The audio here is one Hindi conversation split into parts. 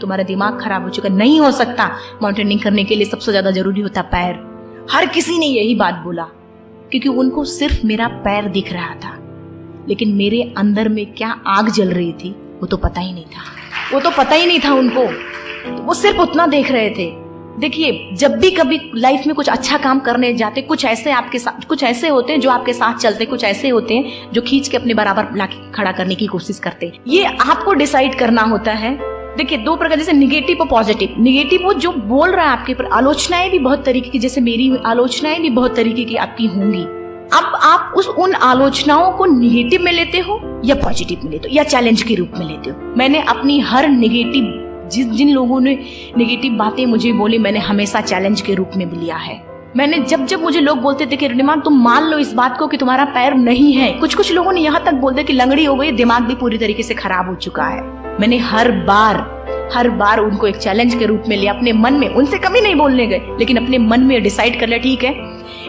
तुम्हारा दिमाग खराब हो चुका नहीं हो सकता माउंटेनिंग करने के लिए सबसे ज़्यादा ज़रूरी होता पैर। हर किसी ने यही बात बोला, क्योंकि उनको सिर्फ़ मेरा पैर दिख रहा था। लेकिन मेरे अंदर में क्या आग जल रही थी, वो तो पता ही नहीं था। वो तो पता ही नहीं था उनको। वो सिर्फ़ उतना देख रहे थे। देखिए, जब भी कभी लाइफ में कुछ अच्छा काम करने जाते, कुछ ऐसे आपके साथ कुछ ऐसे होते हैं जो आपके साथ चलते, कुछ ऐसे होते हैं जो खींच के अपने बराबर खड़ा करने की कोशिश करते। ये आपको डिसाइड करना होता है देखिए, दो प्रकार, जैसे निगेटिव और पॉजिटिव निगेटिव वो जो बोल रहा है आपके ऊपर, आलोचनाएँ भी बहुत तरीके की, जैसे मेरी आलोचनाएँ भी बहुत तरीके की आपकी होंगी। अब आप उस, उन आलोचनाओं को निगेटिव में लेते हो या पॉजिटिव में लेते हो, या चैलेंज के रूप में लेते हो? मैंने अपनी हर निगेटिव जिस, जिन लोगों ने निगेटिव बातें मुझे बोली, मैंने हमेशा चैलेंज के रूप में लिया है। मैंने जब जब मुझे लोग बोलते थे कि रिमान तुम मान लो इस बात को कि तुम्हारा पैर नहीं है। कुछ कुछ लोगों ने यहाँ तक बोलते कि लंगड़ी हो गई, दिमाग भी पूरी तरीके से खराब हो चुका है। मैंने हर बार हर बार उनको एक चैलेंज के रूप में लिया। अपने मन में, उनसे कभी नहीं बोलने गए, लेकिन अपने मन में डिसाइड कर लिया, ठीक है?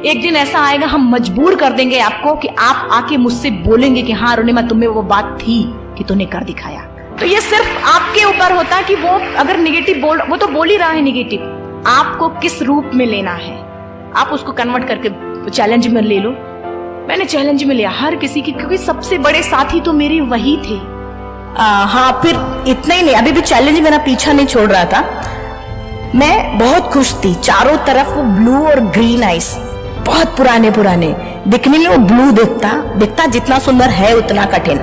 एक दिन ऐसा आएगा, हम मजबूर कर देंगे आपको कि आप आके मुझसे बोलेंगे कि हाँ रोनिमा, तुम्हें वो बात थी कि तूने कर दिखाया। तो ये सिर्फ़ आपके ऊपर होता है कि वो अगर निगेटिव बोल, वो तो बोल ही रहा है निगेटिव आपको किस रूप में लेना है? आप उसको कन्वर्ट करके चैलेंज में ले लो। मैंने चैलेंज में लिया। हर किसी की, क्योंकि सबसे बड़े साथी तो मेरे वही थे। आ, हाँ फिर इतना ही नहीं अभी भी चैलेंज मेरा पीछा नहीं छोड़ रहा था। मैं बहुत खुश थी चारों तरफ़ वो ब्लू और ग्रीन आइस बहुत पुराने पुराने। दिखने में वो ब्लू दिखता दिखता जितना सुंदर है उतना कठिन।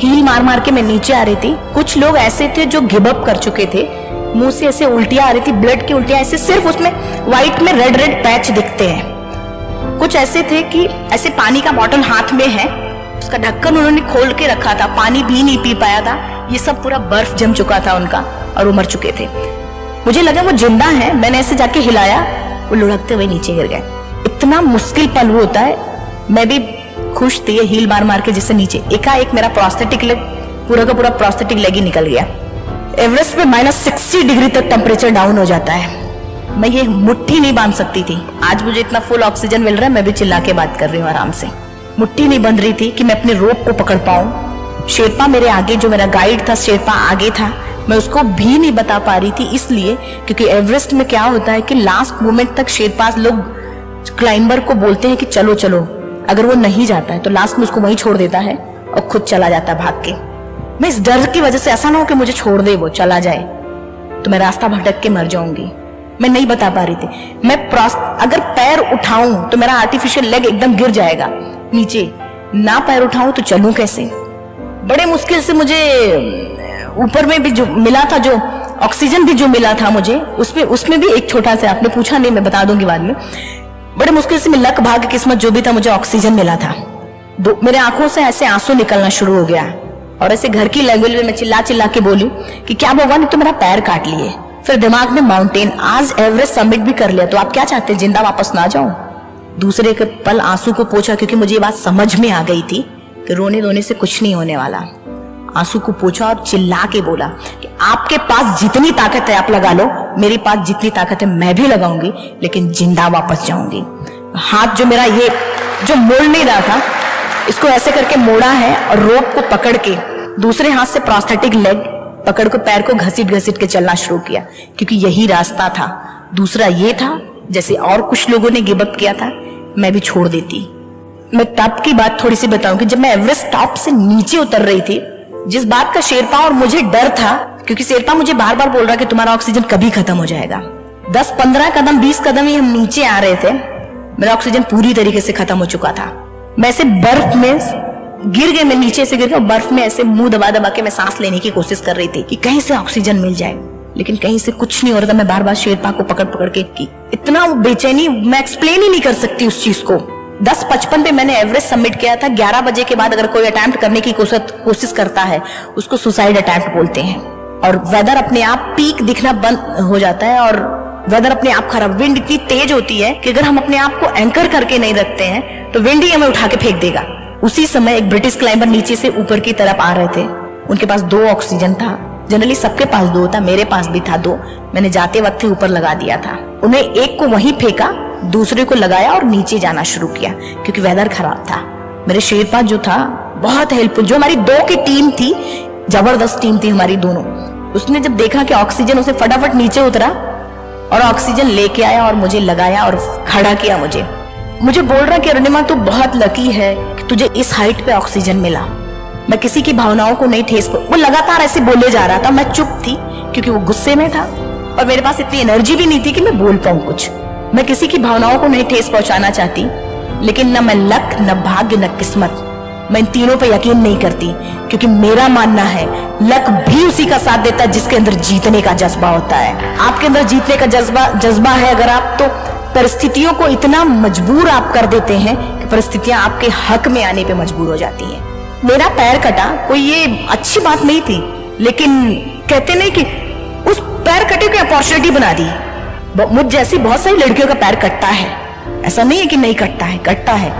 हील मार मार के मैं नीचे आ रही थी। कुछ लोग ऐसे थे जो गिव अप कर चुके थे। मुँह से ऐसे उल्टियाँ आ रही थी ब्लड की उल्टियाँ ऐसे सिर्फ़ उसमें व्हाइट में रेड रेड पैच दिखते हैं। कुछ ऐसे थे कि ऐसे पानी का बॉटल हाथ में है उसका ढक्कन उन्होंने खोल के रखा था, पानी भी नहीं पी पाया था। ये सब पूरा बर्फ़ जम चुका था उनका और वो मर चुके थे। मुझे लगा वो ज़िंदा है, मैंने ऐसे जाके हिलाया, वो लुढ़कते हुए नीचे गिर गए। इतना मुश्किल पल वो होता है, मैं भी खुश थी हील मार मार के जिससे नीचे। एकाएक मेरा प्रोस्थेटिक लेग पूरा का पूरा प्रोस्थेटिक लेग ही निकल गया। एवरेस्ट पे माइनस सिक्सटी डिग्री तक टेम्परेचर डाउन हो जाता है। मैं ये मुट्ठी नहीं बाँध सकती थी। आज मुझे इतना फुल ऑक्सीजन मिल रहा है, मैं भी चिल्ला के बात कर रही हूँ आराम से। मुट्ठी नहीं बंध रही थी कि मैं अपने रोप को पकड़ पाऊँ। शेरपा मेरे आगे, जो मेरा गाइड था, शेरपा आगे था। मैं उसको भी नहीं बता पा रही थी इसलिए, क्योंकि एवरेस्ट में क्या होता है कि लास्ट मोमेंट तक शेरपास लोग क्लाइंबर को बोलते हैं कि चलो चलो। अगर वो नहीं जाता है तो लास्ट में उसको वहीं छोड़ देता है और खुद चला जाता है भाग के। मैं इस डर की वजह से ऐसा ना हो कि मुझे छोड़ दे वो, चला जाए। तो मैं रास्ता भटक के मर जाऊँगी। मैं नहीं बता पा रही थी। मैं अगर पैर उठाऊं तो मेरा आर्टिफिशियल लेग एकदम गिर जाएगा। नीचे ना पैर उठाऊं तो चलूँ कैसे? बड़े मुश्किल से मुझे, ऊपर में भी जो मिला था, जो ऑक्सीजन भी जो मिला था मुझे, उसमें उसमें भी एक छोटा सा आपने पूछा, नहीं, मैं बता दूँगी बाद में। बड़े मुश्किल से लक भाग किस्मत जो भी था, मुझे ऑक्सीजन मिला था। दो, मेरे आँखों से ऐसे आँसू निकलना शुरू हो गया। और ऐसे घर की लैंग्वेज में मैं चिल्ला चिल्ला के बोली कि क्या भगवान ने तो मेरा पैर काट लिए? फिर दिमाग में माउंटेन आज एवरेस्ट सबमिट भी कर लिया तो आप क्या चाहते हैं, ज़िंदा वापस ना जाऊँ? दूसरे के पल आँसू को पोछा, क्योंकि मुझे ये बात समझ में आ गई थी कि रोने धोने से कुछ नहीं होने वाला। आँसू को पूछा और चिल्ला के बोला कि आपके पास जितनी ताकत है आप लगा लो, मेरे पास जितनी ताकत है मैं भी लगाऊँगी, लेकिन ज़िंदा वापस जाऊँगी। हाथ जो मेरा ये, जो मोड़ नहीं रहा था, इसको ऐसे करके मोड़ा है और रोप को पकड़ के दूसरे हाथ से प्रोस्थेटिक लेग पकड़ को, पैर को घसीट घसीट के चलना शुरू किया, क्योंकि यही रास्ता था। दूसरा ये था जैसे और कुछ लोगों ने गिवअप किया था, मैं भी छोड़ देती। मैं टॉप की बात थोड़ी सी बताऊँ कि जब मैं एवरेस्ट टॉप से नीचे उतर रही थी, जिस बात का शेरपा और मुझे डर था, क्योंकि शेरपा मुझे बार बार बोल रहा कि तुम्हारा ऑक्सीजन कभी खत्म हो जाएगा। दस पंद्रह कदम, बीस कदम ही हम नीचे आ रहे थे, मेरा ऑक्सीजन पूरी तरीके से खत्म हो चुका था। मैं ऐसे बर्फ़ में गिर गए मैं, नीचे से गिर गया बर्फ़ में ऐसे मुँह दबा दबा के मैं सांस लेने की कोशिश कर रही थी कि कहीं से ऑक्सीजन मिल जाए। लेकिन कहीं से कुछ नहीं हो रहा था। मैं बार बार शेरपा को पकड़ पकड़ के की इतना बेचैनी, मैं एक्सप्लेन ही नहीं कर सकती उस चीज़ को। दस पचपन पे मैंने एवरेस्ट सबमिट किया था। ग्यारह बजे के बाद अगर कोई अटेम्प्ट करने की कोशिश करता है, उसको सुसाइड अटेम्प्ट बोलते हैं। और वेदर अपने आप पीक दिखना बंद हो जाता है और वेदर अपने आप खराब। विंड इतनी तेज होती है कि अगर हम अपने आप को एंकर करके नहीं रखते हैं तो विंड ही हमें उठा के फेंक देगा। उसी समय एक ब्रिटिश क्लाइंबर नीचे से ऊपर की तरफ़ आ रहे थे। उनके पास दो ऑक्सीजन था। जनरली सबके पास दो था, मेरे पास भी था दो। मैंने जाते वक्त ही ऊपर लगा दिया था। उन्हें एक को वहीं फेंका, दूसरे को लगाया और नीचे जाना शुरू किया, क्योंकि वेदर खराब था। मेरे शेरपा जो था, बहुत हेल्पफुल जो हमारी दो की टीम थी, ज़बरदस्त टीम थी हमारी दोनों। उसने जब देखा कि ऑक्सीजन उसे फटाफट नीचे उतरा और ऑक्सीजन लेके आया और मुझे लगाया और खड़ा किया मुझे। मुझे बोल रहा कि, अरुणिमा, तू बहुत लकी है कि तुझे इस हाइट पे ऑक्सीजन मिला। मैं किसी की भावनाओं को नहीं ठेस वो लगातार ऐसे बोले जा रहा था, मैं चुप थी, क्योंकि वो गुस्से में था, और मेरे पास इतनी एनर्जी भी नहीं थी कि मैं बोल पाऊँ कुछ। मैं किसी की भावनाओं को नहीं ठेस पहुंचाना चाहती, लेकिन न मैं लक, न भाग्य, न किस्मत। मैं इन तीनों पर यकीन नहीं करती, क्योंकि मेरा मानना है, लक भी उसी का साथ देता है जिसके अंदर जीतने का जज्बा होता है। आपके अंदर जीतने का जज्बा जज्बा है अगर आप तो परिस्थितियों को इतना मजबूर आप कर देते हैं कि परिस्थितियाँ आपके हक में आने पे मजबूर हो जाती हैं। मेरा पैर कटा, कोई ये अच्छी बात नहीं थी, लेकिन कहते नहीं कि उस पैर कटे को अपॉर्चुनिटी बना दी। मुझ जैसी बहुत सारी लड़कियों का पैर कटता है। ऐसा नहीं है कि नहीं कटता है कटता है।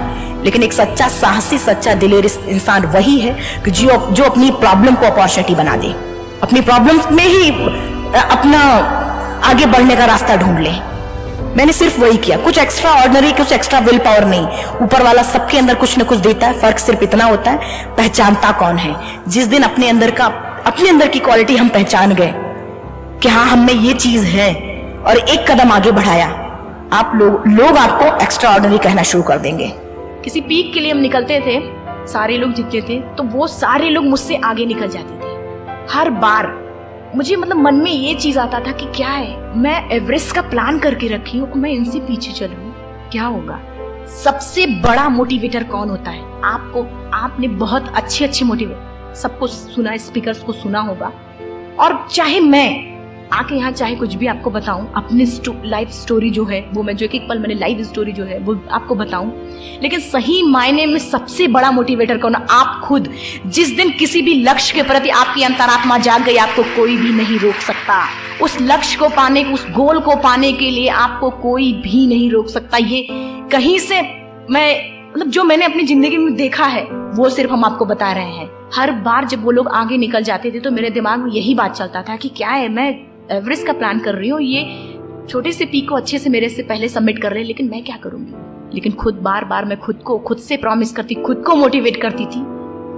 लेकिन एक सच्चा साहसी, सच्चा दिलेर इंसान वही है कि जो जो अपनी प्रॉब्लम को अपॉर्चुनिटी बना दे। अपनी प्रॉब्लम में ही अपना आगे बढ़ने का रास्ता ढूंढ ले। मैंने सिर्फ़ वही किया। कुछ एक्स्ट्रा ऑर्डनरी कुछ एक्स्ट्रा विल पावर नहीं। ऊपर वाला सबके अंदर कुछ न कुछ देता है। फ़र्क सिर्फ़ इतना होता है, पहचानता कौन है? जिस दिन अपने अंदर का, अपने अंदर की क्वालिटी हम पहचान गए कि हाँ हम में ये चीज़ है और एक कदम आगे बढ़ाया, आप लोग लोग आपको एक्स्ट्रा ऑर्डनरी कहना शुरू कर देंगे। किसी पीक के लिए हम निकलते थे, सारे लोग जीतते थे तो वो सारे लोग मुझसे आगे निकल जाते थे। हर बार मुझे मतलब मन में ये चीज़ आता था कि क्या है? मैं एवरेस्ट का प्लान करके रखी हूँ मैं इनसे पीछे चलू। क्या होगा? सबसे बड़ा मोटिवेटर कौन होता है? आपको, आपने बहुत अच्छे अच्छे मोटिवेट सबको सुना स्पीकर को सुना होगा। और चाहे मैं आके यहाँ चाहे कुछ भी आपको बताऊँ, अपनी लाइफ स्टोरी जो है, वो मैं जो एक पल मैंने लाइफ स्टोरी जो है, वो आपको बताऊँ। लेकिन सही मायने में सबसे बड़ा मोटिवेटर कौन आप खुद। जिस दिन किसी भी लक्ष्य के प्रति आपकी अंतरात्मा जाग गई, आपको कोई भी नहीं रोक सकता। उस लक्ष्य को पाने, उस गोल को पाने के लिए आपको कोई भी नहीं रोक सकता। ये कहीं से मैं मतलब जो मैंने अपनी ज़िंदगी में देखा है, वो सिर्फ़ हम आपको बता रहे हैं। हर बार जब वो लोग आगे निकल जाते थे तो मेरे दिमाग में यही बात चलता था कि क्या है, मैं एवरेस्ट का प्लान कर रही हूँ, ये छोटे से पी को अच्छे से मेरे से पहले सबमिट कर रहे लेकिन मैं क्या करूँगी? लेकिन खुद बार बार मैं खुद को, खुद से प्रॉमिस करती, खुद को मोटिवेट करती थी।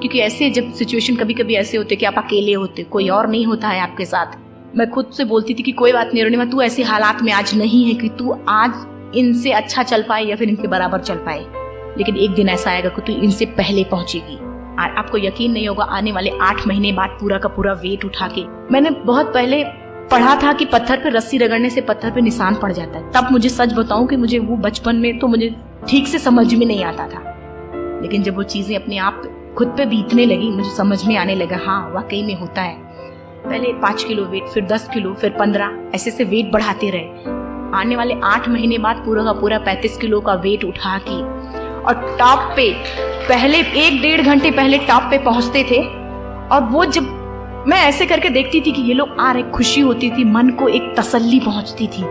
क्योंकि ऐसे जब सिचुएशन कभी कभी ऐसे होते कि आप अकेले होते, कोई और नहीं होता है आपके साथ, मैं खुद से बोलती थी कि कोई बात नहीं अरुणिमा तू ऐसे हालात में आज नहीं है कि तू आज इनसे अच्छा चल पाए या फिर इनके बराबर चल पाए। लेकिन एक दिन ऐसा आएगा कि तू इनसे पहले पहुंचेगी। आपको यकीन नहीं होगा, आने वाले आठ महीने बाद पूरा का पूरा वेट उठा के, मैंने बहुत पहले पढ़ा था कि पत्थर पे रस्सी रगड़ने से पत्थर पे निशान पड़ जाता है। तब मुझे सच बताऊँ कि मुझे वो बचपन में तो मुझे ठीक से समझ में नहीं आता था। लेकिन जब वो चीज़ें अपने आप खुद पे बीतने लगी, मुझे समझ में आने लगा हाँ वाकई में होता है। पहले पाँच किलो वेट फिर दस किलो, फिर पंद्रह, ऐसे ऐसे वेट बढ़ाते रहे। आने वाले आठ महीने बाद पूरा का पूरा पैंतीस किलो का वेट उठा के, और टॉप पे, पहले एक डेढ़ घंटे पहले टॉप पे पहुँचते थे, और वो जब मैं ऐसे करके देखती थी कि ये लोग आ रहे, खुशी होती थी, मन को एक तसल्ली पहुँचती थी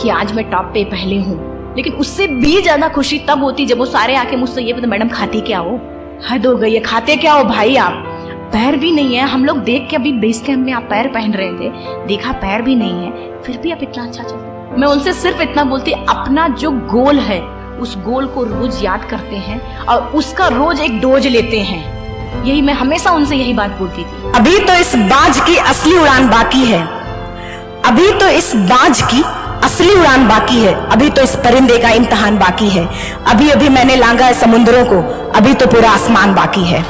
कि आज मैं टॉप पे पहले हूँ। लेकिन उससे भी ज़्यादा खुशी तब होती जब वो सारे आके मुझसे ये मैडम, खाते क्या हो? हद हो गई है, खाते क्या हो भाई आप? पैर भी नहीं है, हम लोग देख के अभी बेस कैम्प में आप पैर पहन रहे थे, देखा पैर भी नहीं है, फिर भी आप इतना अच्छा चलते मैं उनसे सिर्फ़ इतना बोलती, अपना जो गोल है, उस गोल को रोज याद करते हैं और उसका रोज एक डोज लेते हैं। यही मैं हमेशा उनसे यही बात बोलती थी। अभी तो इस बाज की असली उड़ान बाकी है। अभी तो इस बाज की असली उड़ान बाकी है। अभी तो इस परिंदे का इम्तहान बाकी है। अभी अभी मैंने लांगा है समुद्रों को। अभी तो पूरा आसमान बाकी है।